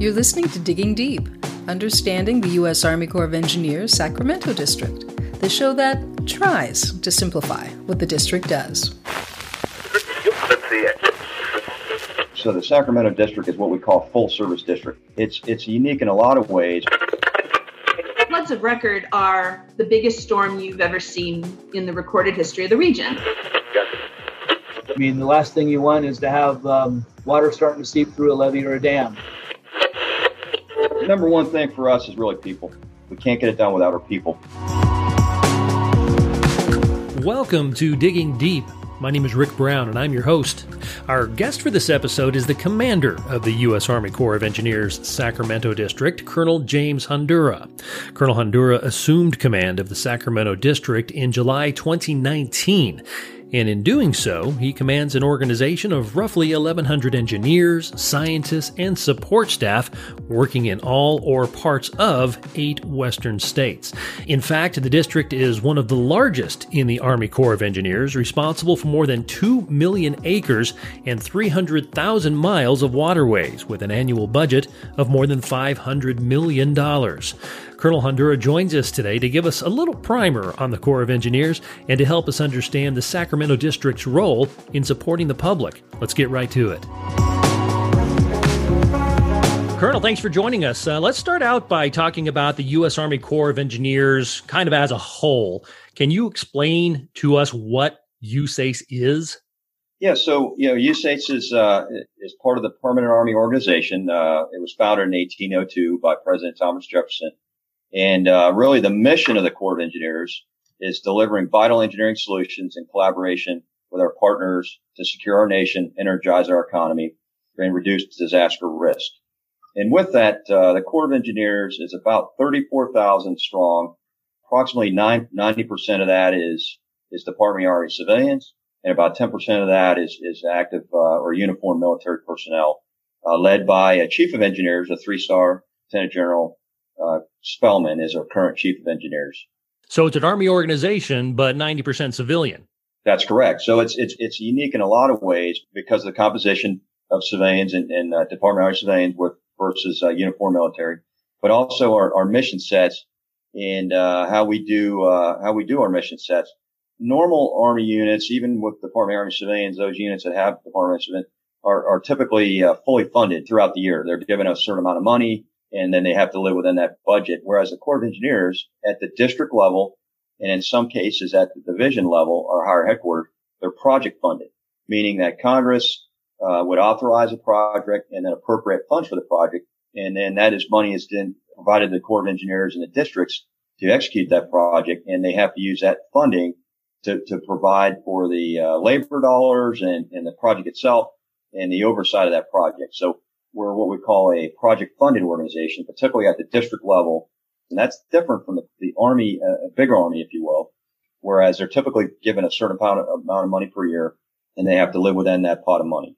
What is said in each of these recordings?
You're listening to Digging Deep, understanding the U.S. Army Corps of Engineers Sacramento District, the show that tries to simplify what the district does. So the Sacramento district is what we call full service district. It's it's unique in a lot of ways. Floods of record are the biggest storm you've ever seen in the recorded history of the region. I mean, the last thing you want is to have um, water starting to seep through a levee or a dam. Number one thing for us is really people. We can't get it done without our people. Welcome to Digging Deep. My name is Rick Brown, and I'm your host. Our guest for this episode is the commander of the U.S. Army Corps of Engineers Sacramento District, Colonel James Handura. Colonel Handura assumed command of the Sacramento District in July 2019 and in doing so, he commands an organization of roughly 1,100 engineers, scientists, and support staff working in all or parts of eight western states. In fact, the district is one of the largest in the Army Corps of Engineers, responsible for more than 2 million acres and 300,000 miles of waterways, with an annual budget of more than $500 million. Colonel Handura joins us today to give us a little primer on the Corps of Engineers and to help us understand the Sacramento District's role in supporting the public. Let's get right to it. Colonel, thanks for joining us. Uh, let's start out by talking about the U.S. Army Corps of Engineers kind of as a whole. Can you explain to us what USACE is? Yeah, so you know, USACE is uh, is part of the Permanent Army Organization. Uh, it was founded in 1802 by President Thomas Jefferson, and uh, really, the mission of the Corps of Engineers is delivering vital engineering solutions in collaboration with our partners to secure our nation, energize our economy, and reduce disaster risk. And with that, uh, the Corps of Engineers is about 34,000 strong. Approximately 90% of that is, is Department of Army civilians, and about 10% of that is, is active uh, or uniformed military personnel, uh, led by a chief of engineers, a three-star lieutenant general uh, Spellmon is our current chief of engineers. So it's an army organization, but 90% civilian. That's correct. So it's, it's, it's unique in a lot of ways because of the composition of civilians and, and uh, Department of Army civilians with, versus uh, uniform military, but also our, our mission sets and uh, how we do uh, how we do our mission sets. Normal Army units, even with Department of Army civilians, those units that have Department of Army civilians are, are typically uh, fully funded throughout the year. They're given a certain amount of money and then they have to live within that budget. Whereas the Corps of Engineers at the district level, and in some cases at the division level or higher headquarters, they're project funded, meaning that Congress uh, would authorize a project and then appropriate funds for the project, and then that is money is then provided to the Corps of Engineers and the districts to execute that project, and they have to use that funding to, to provide for the uh, labor dollars and, and the project itself and the oversight of that project. So we're what we call a project funded organization, particularly at the district level. And that's different from the, the army, uh, bigger army, if you will, whereas they're typically given a certain amount of, amount of money per year and they have to live within that pot of money.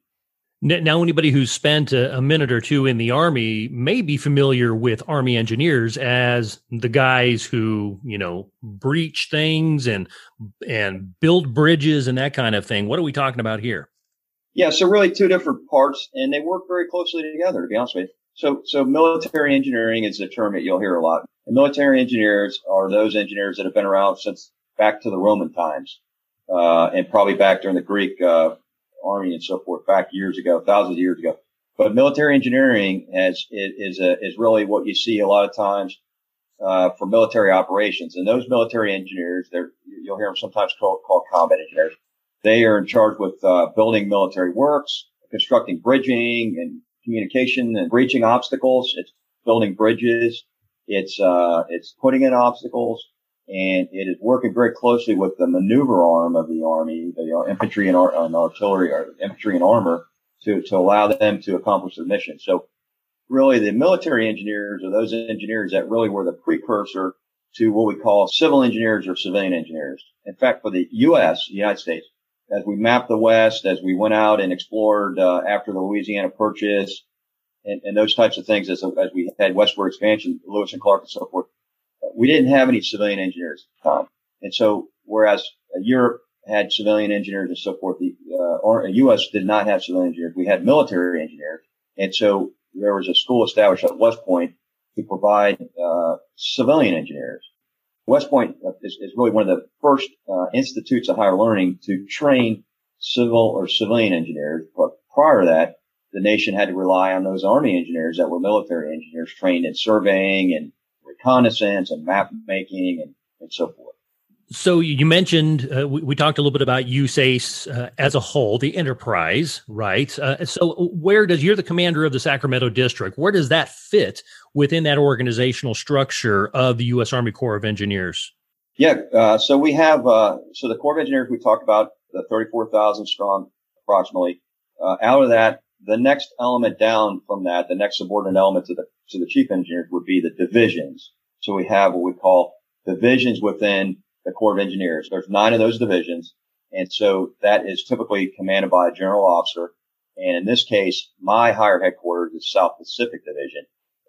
Now, anybody who's spent a, a, minute or two in the Army may be familiar with Army engineers as the guys who, you know, breach things and and build bridges and that kind of thing. What are we talking about here? Yeah, so really two different parts, and they work very closely together. To be honest with you, so so military engineering is a term that you'll hear a lot. And military engineers are those engineers that have been around since back to the Roman times, uh, and probably back during the Greek uh, army and so forth, back years ago, thousands of years ago. But military engineering has is a, is really what you see a lot of times uh, for military operations, and those military engineers, they're you'll hear them sometimes called, called combat engineers they are in charge with uh, building military works, constructing bridging and communication and breaching obstacles. It's building bridges. It's uh, it's putting in obstacles, and it is working very closely with the maneuver arm of the army, the infantry and, ar- and artillery, or infantry and armor, to to allow them to accomplish their mission. So, really, the military engineers are those engineers that really were the precursor to what we call civil engineers or civilian engineers. In fact, for the U.S., the United States, as we mapped the West, as we went out and explored uh, after the Louisiana Purchase and, and, those types of things, as, as we had westward expansion, Lewis and Clark and so forth, we didn't have any civilian engineers at the time. And so, whereas Europe had civilian engineers and so forth, the uh, or U.S. did not have civilian engineers. We had military engineers. And so there was a school established at West Point to provide uh, civilian engineers. West Point is, is, really one of the first uh, institutes of higher learning to train civil or civilian engineers. But prior to that, the nation had to rely on those Army engineers that were military engineers trained in surveying and reconnaissance and map making and, and so forth. So you mentioned uh, we, we, talked a little bit about USACE uh, as a whole, the enterprise, right? Uh, so where does you're the commander of the Sacramento district? Where does that fit within that organizational structure of the U.S. Army Corps of Engineers? Yeah, uh, so we have uh, so the Corps of Engineers we talked about the 34,000 strong approximately. Uh, out of that, the next element down from that, the next subordinate element to the to the chief engineers would be the divisions. So we have what we call divisions within the Corps of Engineers. There's nine of those divisions. And so that is typically commanded by a general officer. And in this case, my higher headquarters is South Pacific Division.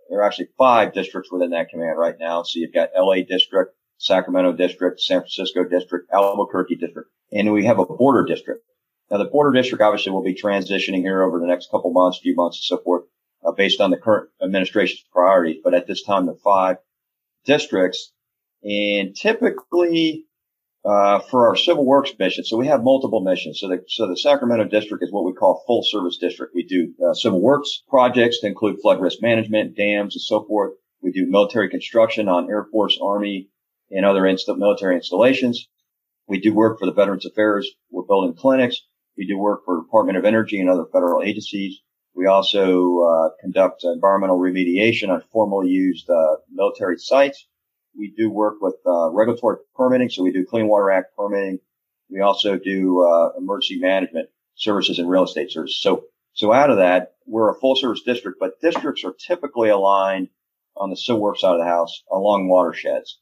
There are actually five districts within that command right now. So you've got LA district, Sacramento district, San Francisco district, Albuquerque district, and we have a border district. Now the border district obviously will be transitioning here over the next couple months, few months and so forth, uh, based on the current administration's priorities. But at this time, the five districts and typically, uh, for our civil works mission, so we have multiple missions. So the, so the Sacramento district is what we call full service district. We do uh, civil works projects to include flood risk management, dams, and so forth. We do military construction on Air Force, Army, and other inst- military installations. We do work for the Veterans Affairs. We're building clinics. We do work for Department of Energy and other federal agencies. We also uh, conduct environmental remediation on formerly used uh, military sites. We do work with uh, regulatory permitting, so we do Clean Water Act permitting. We also do uh, emergency management services and real estate services. So, so out of that, we're a full service district, but districts are typically aligned on the civil work side of the house along watersheds.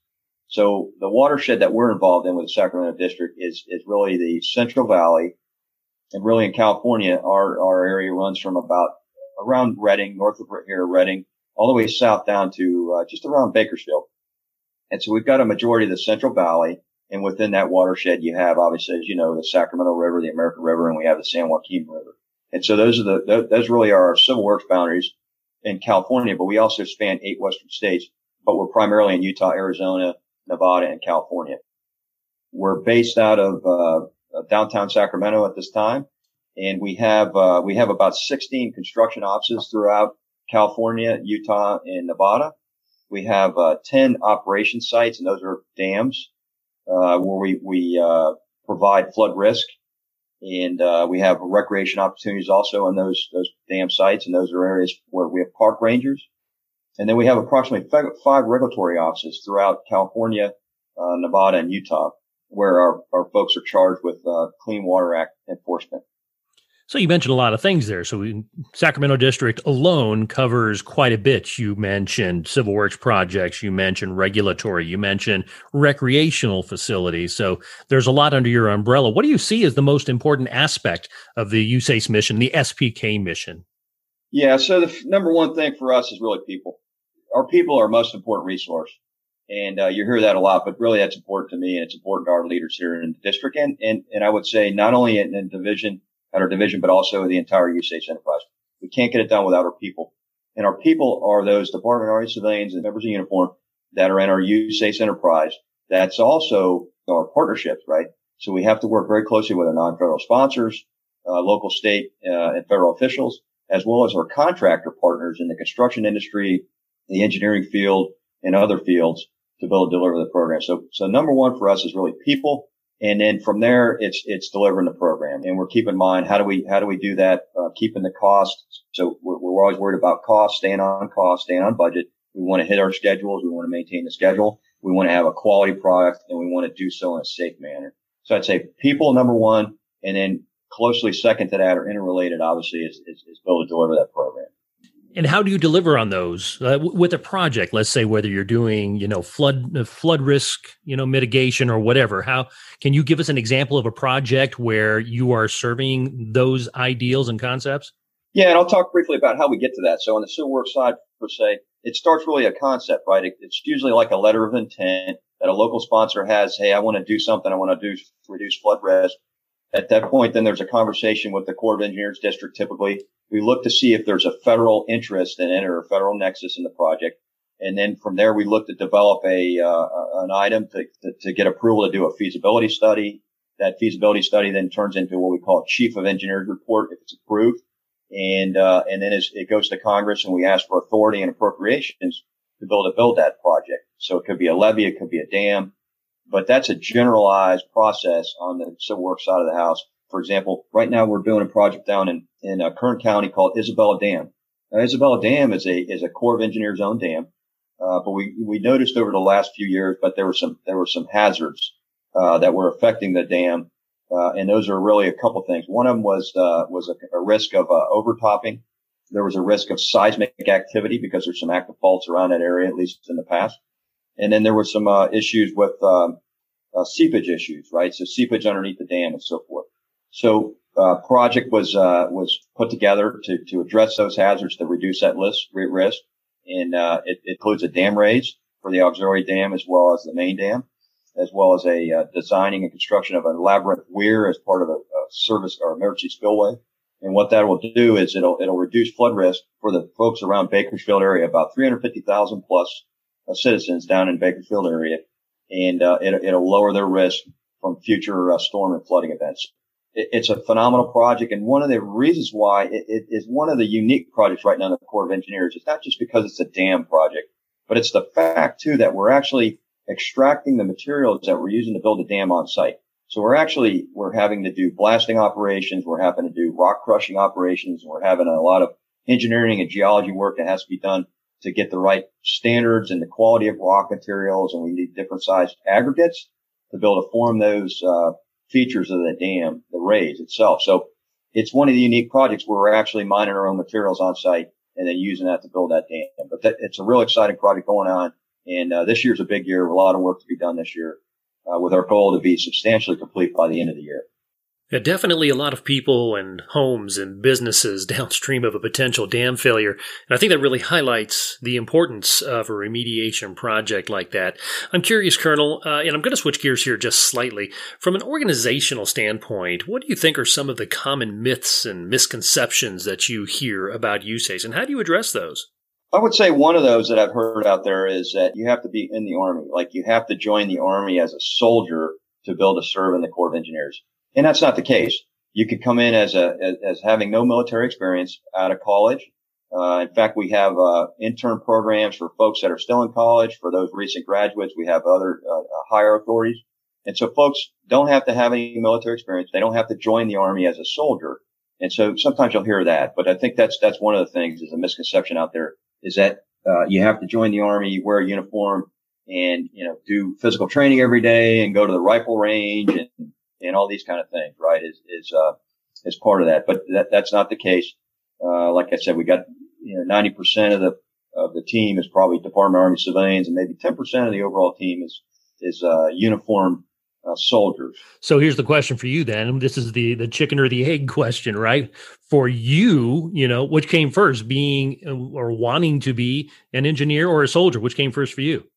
So the watershed that we're involved in with the Sacramento district is, is really the Central Valley. And really in California, our, our area runs from about around Redding, north of here, Redding, all the way south down to uh, just around Bakersfield. And so we've got a majority of the Central Valley. And within that watershed, you have obviously, as you know, the Sacramento River, the American River, and we have the San Joaquin River. And so those are the, those really are our civil works boundaries in California, but we also span eight Western states, but we're primarily in Utah, Arizona, Nevada, and California. We're based out of, uh, downtown Sacramento at this time. And we have, uh, we have about 16 construction offices throughout California, Utah, and Nevada. We have uh, 10 operation sites, and those are dams uh, where we, we uh, provide flood risk. And uh, we have recreation opportunities also on those, those dam sites, and those are areas where we have park rangers. And then we have approximately five regulatory offices throughout California, uh, Nevada, and Utah, where our, our folks are charged with uh, Clean Water Act enforcement. So you mentioned a lot of things there. So we, Sacramento District alone covers quite a bit. You mentioned civil works projects, you mentioned regulatory, you mentioned recreational facilities. So there's a lot under your umbrella. What do you see as the most important aspect of the USACE mission, the SPK mission? Yeah. So the f- number one thing for us is really people. Our people are our most important resource. And uh, you hear that a lot, but really that's important to me and it's important to our leaders here in the district. And, and, and I would say not only in, in division, at our division, but also the entire USACE enterprise. We can't get it done without our people. And our people are those Department of Army civilians and members in uniform that are in our USACE enterprise. That's also our partnerships, right? So we have to work very closely with our non-federal sponsors, uh, local, state, uh, and federal officials, as well as our contractor partners in the construction industry, the engineering field, and other fields to be able to deliver the program. So, so number one for us is really people and then from there, it's, it's delivering the program and we're keeping in mind, how do we, how do we do that? Uh, keeping the cost. So we're, we're always worried about cost, staying on cost, staying on budget. We want to hit our schedules. We want to maintain the schedule. We want to have a quality product and we want to do so in a safe manner. So I'd say people number one and then closely second to that or interrelated, obviously is, is, is able to deliver that program. And how do you deliver on those uh, w- with a project? Let's say whether you're doing, you know, flood uh, flood risk, you know, mitigation or whatever. How can you give us an example of a project where you are serving those ideals and concepts? Yeah, and I'll talk briefly about how we get to that. So on the civil work side, per se, it starts really a concept, right? It, it's usually like a letter of intent that a local sponsor has. Hey, I want to do something. I want to do reduce flood risk. At that point, then there's a conversation with the Corps of Engineers district. Typically, we look to see if there's a federal interest in it or a federal nexus in the project. And then from there, we look to develop a, uh, an item to, to, to, get approval to do a feasibility study. That feasibility study then turns into what we call a chief of engineers report if it's approved. And, uh, and then it goes to Congress and we ask for authority and appropriations to build a build that project. So it could be a levee, it could be a dam, but that's a generalized process on the civil works side of the house. For example, right now we're doing a project down in, in uh, Kern County called Isabella Dam. Now, Isabella Dam is a, is a Corps of Engineers owned dam. Uh, but we, we noticed over the last few years, but there were some, there were some hazards, uh, that were affecting the dam. Uh, and those are really a couple things. One of them was, uh, was a, a risk of, uh, overtopping. There was a risk of seismic activity because there's some active faults around that area, at least in the past. And then there were some uh, issues with um, uh, seepage issues, right? So seepage underneath the dam and so forth. So uh, project was uh, was put together to to address those hazards to reduce that list, risk, and uh, it, it, includes a dam raise for the auxiliary dam as well as the main dam, as well as a uh, designing and construction of an elaborate weir as part of a, a service or emergency spillway. And what that will do is it'll it'll reduce flood risk for the folks around Bakersfield area, about 350,000 plus citizens down in Bakersfield area, and uh, it, will lower their risk from future uh, storm and flooding events. It, it's a phenomenal project, and one of the reasons why it, it is one of the unique projects right now in the Corps of Engineers. It's not just because it's a dam project, but it's the fact too that we're actually extracting the materials that we're using to build a dam on site. So we're actually, we're having to do blasting operations. We're having to do rock crushing operations. We're having a lot of engineering and geology work that has to be done to get the right standards and the quality of rock materials. And we need different sized aggregates to be able to form those, uh, features of the dam, the raise itself. So it's one of the unique projects where we're actually mining our own materials on site and then using that to build that dam. But that, it's a real exciting project going on. And uh, this year's a big year, a lot of work to be done this year, uh, with our goal to be substantially complete by the end of the year. Yeah, definitely a lot of people and homes and businesses downstream of a potential dam failure. And I think that really highlights the importance of a remediation project like that. I'm curious, Colonel, uh, and I'm going to switch gears here just slightly. From an organizational standpoint, what do you think are some of the common myths and misconceptions that you hear about USACE, and how do you address those? I would say one of those that I've heard out there is that you have to be in the Army. Like you have to join the Army as a soldier to build a serve in the Corps of Engineers. And that's not the case. You could come in as a, as, as having no military experience out of college. Uh, in fact, we have, uh, intern programs for folks that are still in college. For those recent graduates, we have other, uh, uh, higher authorities. And so folks don't have to have any military experience. They don't have to join the army as a soldier. And so sometimes you'll hear that, but I think that's, that's one of the things is a misconception out there is that, uh, you have to join the army, wear a uniform and, you know, do physical training every day and go to the rifle range and, and all these kind of things, right? Is, is, uh, is part of that. But that, that's not the case. Uh, like I said, we got, you know, 90% of the, of the team is probably Department of Army civilians and maybe 10% of the overall team is, is, uh, uniform, uh, soldiers. So here's the question for you then. This is the the chicken or the egg question, right? For you, you know, which came first, being uh, or wanting to be an engineer or a soldier? Which came first for you?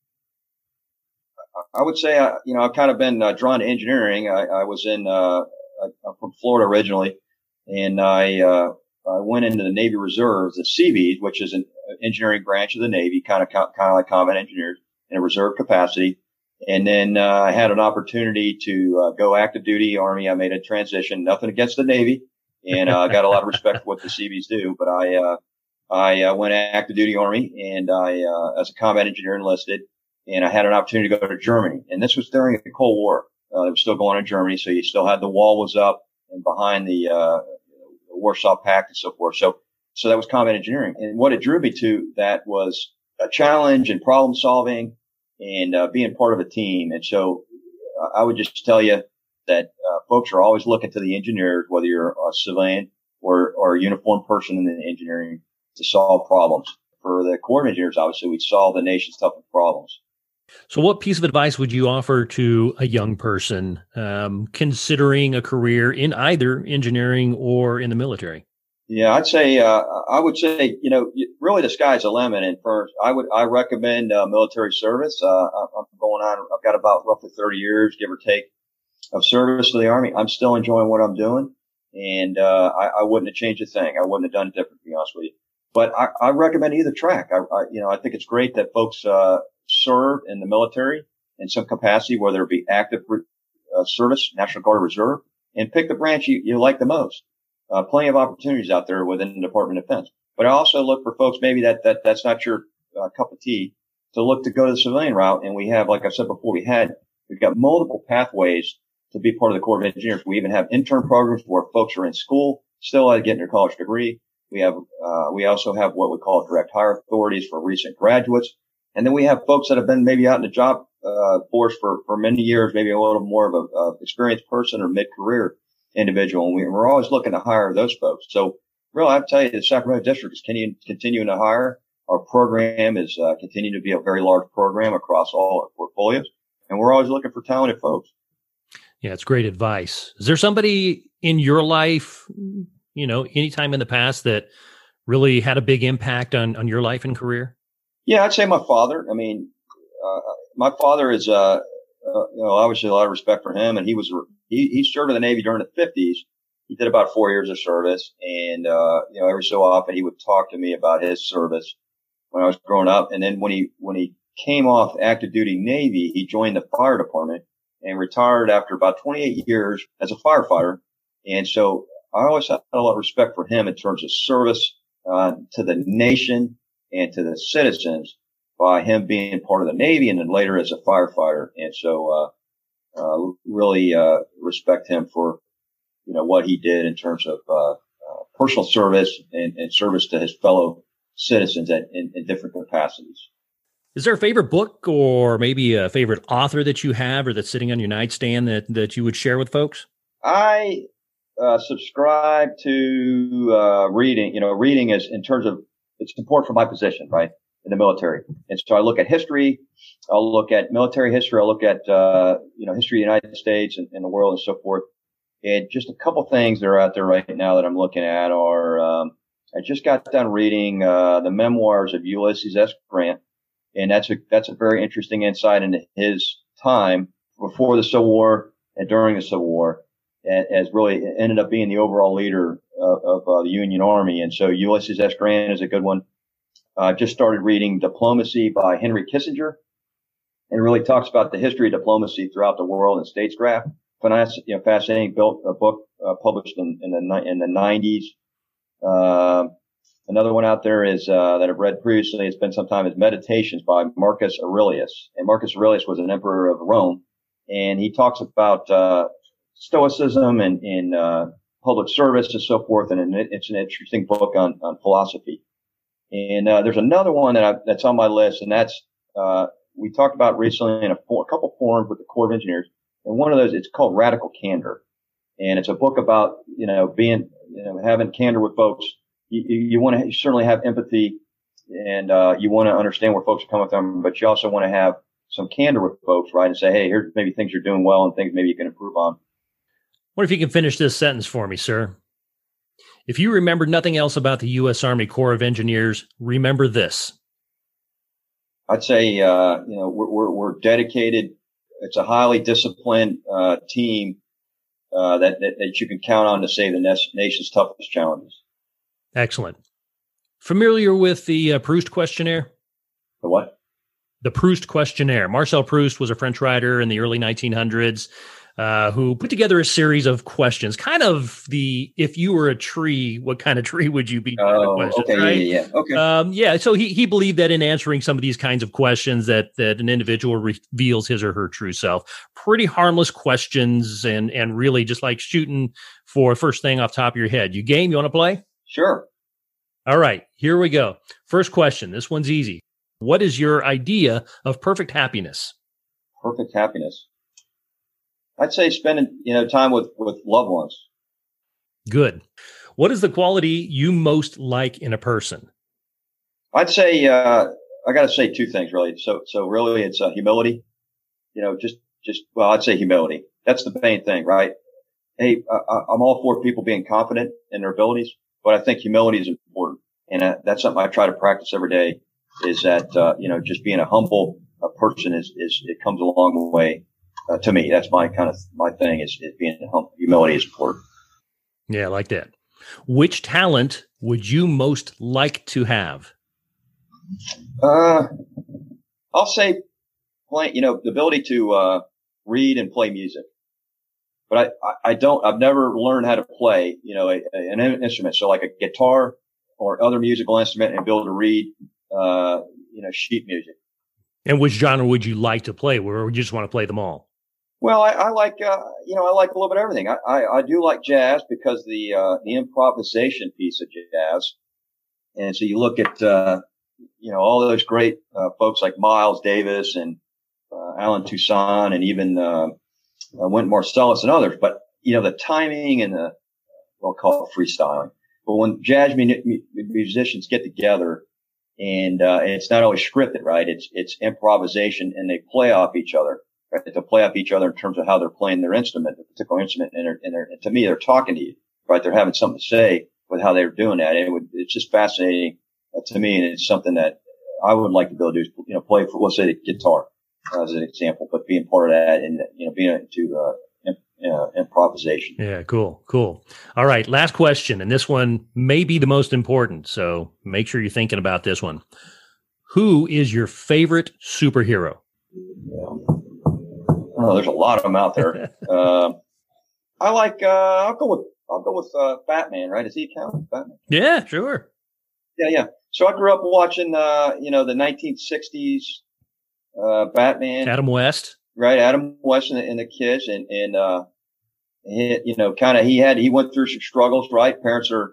I would say, uh, you know, I've kind of been uh, drawn to engineering. I, I was in, uh, I'm from Florida originally, and I, uh, I went into the Navy Reserves, the Seabees, which is an engineering branch of the Navy, kind of, kind of like combat engineers in a reserve capacity. And then, uh, I had an opportunity to uh, go active duty Army. I made a transition, nothing against the Navy. And I got a lot of respect for what the Seabees do, but I, I went active duty Army and I, as a combat engineer enlisted and I had an opportunity to go to Germany. And this was during the Cold War. Uh, it was still going on in Germany, so you still had the wall was up and behind the, uh, the Warsaw Pact and so forth. So, so that was combat engineering. And what it drew me to that was a challenge and problem solving and uh, being part of a team. And so I would just tell you that uh, folks are always looking to the engineers, whether you're a civilian or, or a uniformed person in the engineering to solve problems. For the Corps of engineers, obviously, we solve the nation's toughest problems. So, what piece of advice would you offer to a young person um, considering a career in either engineering or in the military? Yeah, I'd say uh, I would say you know really the sky's the limit. And first, I would I recommend uh, military service. Uh, I'm going on. I've got about roughly 30 years, give or take, of service to the Army, I'm still enjoying what I'm doing. And, uh, I, I, wouldn't have changed a thing. I wouldn't have done it different, to be honest with you. But I, I recommend either track. I, I, you know, I think it's great that folks, uh, serve in the military in some capacity, whether it be active uh, service, National Guard Reserve, and pick the branch you, you like the most. Uh, plenty of opportunities out there within the Department of Defense. But I also look for folks maybe that, that that's not your uh, cup of tea to look to go to the civilian route. And we have, like I said before, we had, we've got multiple pathways to be part of the Corps of Engineers. We even have intern programs where folks are in school, still out getting their college degree. We have, uh, we also have what we call direct hire authorities for recent graduates. And then we have folks that have been maybe out in the job, uh, force for, for many years, maybe a little more of a, a experienced person or mid-career individual. And we, are always looking to hire those folks. So really, I tell you, the Sacramento district is continuing, continuing to hire. Our program is uh, continuing to be a very large program across all our portfolios. And we're always looking for talented folks. Yeah, it's great advice. Is there somebody in your life, you know, anytime in the past that really had a big impact on, on your life and career? Yeah, I'd say my father. I mean, uh, my father is, uh, uh, you know, obviously a lot of respect for him. And he was, he, he served in the Navy during the 50s. He did about four years of service. And, uh, you know, every so often he would talk to me about his service when I was growing up. And then when he, when he came off active duty Navy, he joined the fire department and retired after about 28 years as a firefighter. And so I always had a lot of respect for him in terms of service uh, to the nation and to the citizens by him being part of the Navy and then later as a firefighter. And so, uh, uh, really, uh, respect him for, you know, what he did in terms of, uh, uh, personal service and, and, service to his fellow citizens at, in, in different capacities. Is there a favorite book or maybe a favorite author that you have or that's sitting on your nightstand that, that you would share with folks? I uh, subscribe to uh, reading. You know, reading is in terms of it's important for my position, right, in the military. And so I look at history. I'll look at military history. I'll look at uh, you know history of the United States and, and, the world and so forth. And just a couple things that are out there right now that I'm looking at are um, I just got done reading uh, the memoirs of Ulysses S. Grant and that's a that's a very interesting insight into his time before the Civil War and during the Civil War, as really ended up being the overall leader of, of uh, the Union Army. And so Ulysses S. Grant is a good one. I uh, just started reading Diplomacy by Henry Kissinger, and really talks about the history of diplomacy throughout the world and statescraft. You know, fascinating built a book uh, published in, in the in the 90s. Uh, Another one out there is uh, that I've read previously. It's been some time. Is Meditations by Marcus Aurelius, and Marcus Aurelius was an emperor of Rome, and he talks about uh, Stoicism and in uh, public service and so forth. And it's an interesting book on on philosophy. And uh, there's another one that I, that's on my list, and that's uh, we talked about recently in a, a couple forums with the Corps of Engineers, and one of those it's called Radical Candor, and it's a book about you know being you know having candor with folks you, you want to certainly have empathy and uh, you want to understand where folks are coming from, but you also want to have some candor with folks, right? And say, hey, here's maybe things you're doing well and things maybe you can improve on. What if you can finish this sentence for me, sir? If you remember nothing else about the U.S. Army Corps of Engineers, remember this. I'd say, uh, you know, we're, we're, we're, dedicated. It's a highly disciplined uh, team uh, that, that, that you can count on to save the nation's toughest challenges. Excellent. Familiar with the uh, Proust questionnaire? The what? The Proust questionnaire. Marcel Proust was a French writer in the early 1900s uh, who put together a series of questions, kind of the if you were a tree, what kind of tree would you be? Oh, okay, right? yeah, yeah, okay, um, yeah. So he he believed that in answering some of these kinds of questions, that that an individual reveals his or her true self. Pretty harmless questions, and and really just like shooting for first thing off top of your head. You game? You want to play? Sure. All right, here we go. First question. This one's easy. What is your idea of perfect happiness? Perfect happiness. I'd say spending, you know, time with with loved ones. Good. What is the quality you most like in a person? I'd say uh, I got to say two things really. So so really, it's uh, humility. You know, just just well, I'd say humility. That's the main thing, right? Hey, I, I'm all for people being confident in their abilities, but I think humility is important. And uh, that's something I try to practice every day is that, uh, you know, just being a humble a person is, is, it comes a long way. Uh, to me, that's my kind of my thing is, is being hum- humility is important. Yeah, I like that. Which talent would you most like to have? Uh, I'll say, play, you know, the ability to uh, read and play music. But I, I, don't, I've never learned how to play, you know, a, a, an instrument. So like a guitar or other musical instrument and be able to read, uh, you know, sheet music. And which genre would you like to play? Or would you just want to play them all? Well, I, I like, uh, you know, I like a little bit of everything. I, I, I do like jazz because the, uh, the improvisation piece of jazz. And so you look at, uh, you know, all those great, uh, folks like Miles Davis and, uh, Allen Toussaint and even, uh, uh, Wynton Marsalis and others. But, you know, the timing and the, we'll call it freestyling. But when jazz musicians get together and, uh, it's not always scripted, right? It's, it's improvisation and they play off each other, right? To play off each other in terms of how they're playing their instrument, the particular instrument. And, they're, and, they're, and to me, they're talking to you, right? They're having something to say with how they're doing that. And it would, it's just fascinating uh, to me. And it's something that I would like to be able to do, you know, play for, let's say the guitar as an example, but being part of that and, you know, being into, uh, uh, improvisation. Yeah, cool, cool. All right, last question, and this one may be the most important. So make sure you're thinking about this one. Who is your favorite superhero? Yeah. Oh, there's a lot of them out there. uh, I like. Uh, I'll go with. I'll go with uh, Batman. Right? Is he count? Batman. Yeah, sure. Yeah, yeah. So I grew up watching, uh, you know, the 1960s uh, Batman. Adam West. Right, Adam West and the, and the kids, and and uh, he, you know, kind of he had he went through some struggles. Right, parents are,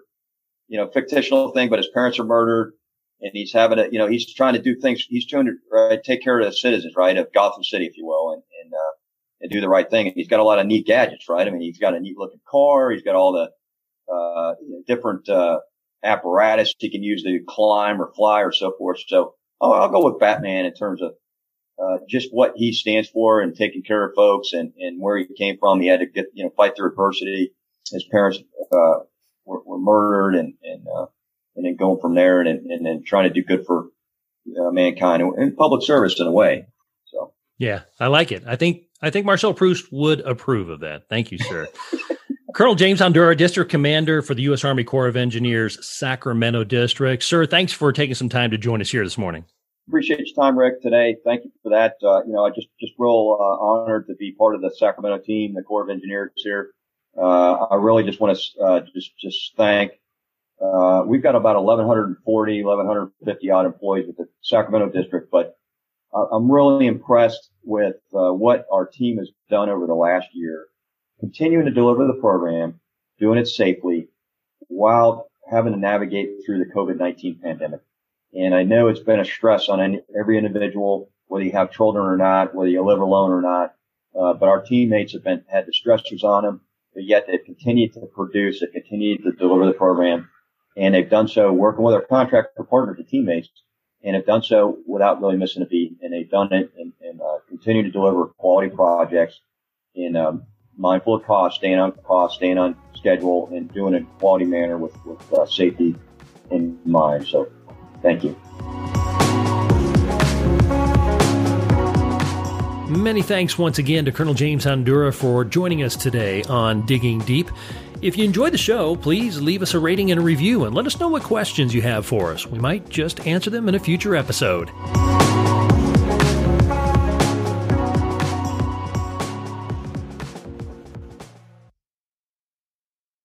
you know, fictional thing, but his parents are murdered, and he's having a, you know, he's trying to do things. He's trying to right, take care of the citizens, right, of Gotham City, if you will, and and uh, and do the right thing. And he's got a lot of neat gadgets, right? I mean, he's got a neat looking car. He's got all the uh, different uh, apparatus he can use to climb or fly or so forth. So oh, I'll go with Batman in terms of uh, just what he stands for and taking care of folks and, and where he came from. He had to get, you know, fight through adversity. His parents, uh, were, were murdered and, and, uh, and then going from there and, and then trying to do good for uh, mankind and, and public service in a way. Yeah, I like it. I think, I think Marcel Proust would approve of that. Thank you, sir. Colonel James Handura, District Commander for the U.S. Army Corps of Engineers, Sacramento District. Sir, thanks for taking some time to join us here this morning appreciate your time, Rick, today. Thank you for that. Uh, you know, I just, just real uh, honored to be part of the Sacramento team, the Corps of Engineers here. Uh, I really just want to uh, just, just thank. Uh, we've got about 1,140, 1,150 odd employees with the Sacramento district, but I'm really impressed with uh, what our team has done over the last year, continuing to deliver the program, doing it safely, while having to navigate through the COVID-19 pandemic. And I know it's been a stress on any, every individual, whether you have children or not, whether you live alone or not. Uh, but our teammates have been, had the stressors on them, but yet they've continued to produce, they've continued to deliver the program. And they've done so working with our contractor partners and teammates and have done so without really missing a beat. And they've done it and, and uh, continue to deliver quality projects in um, mindful of cost, staying on cost, staying on schedule, and doing it in a quality manner with, with uh, safety in mind. So Thank you. Many thanks once again to Colonel James Handura for joining us today on Digging Deep. If you enjoyed the show, please leave us a rating and a review and let us know what questions you have for us. We might just answer them in a future episode.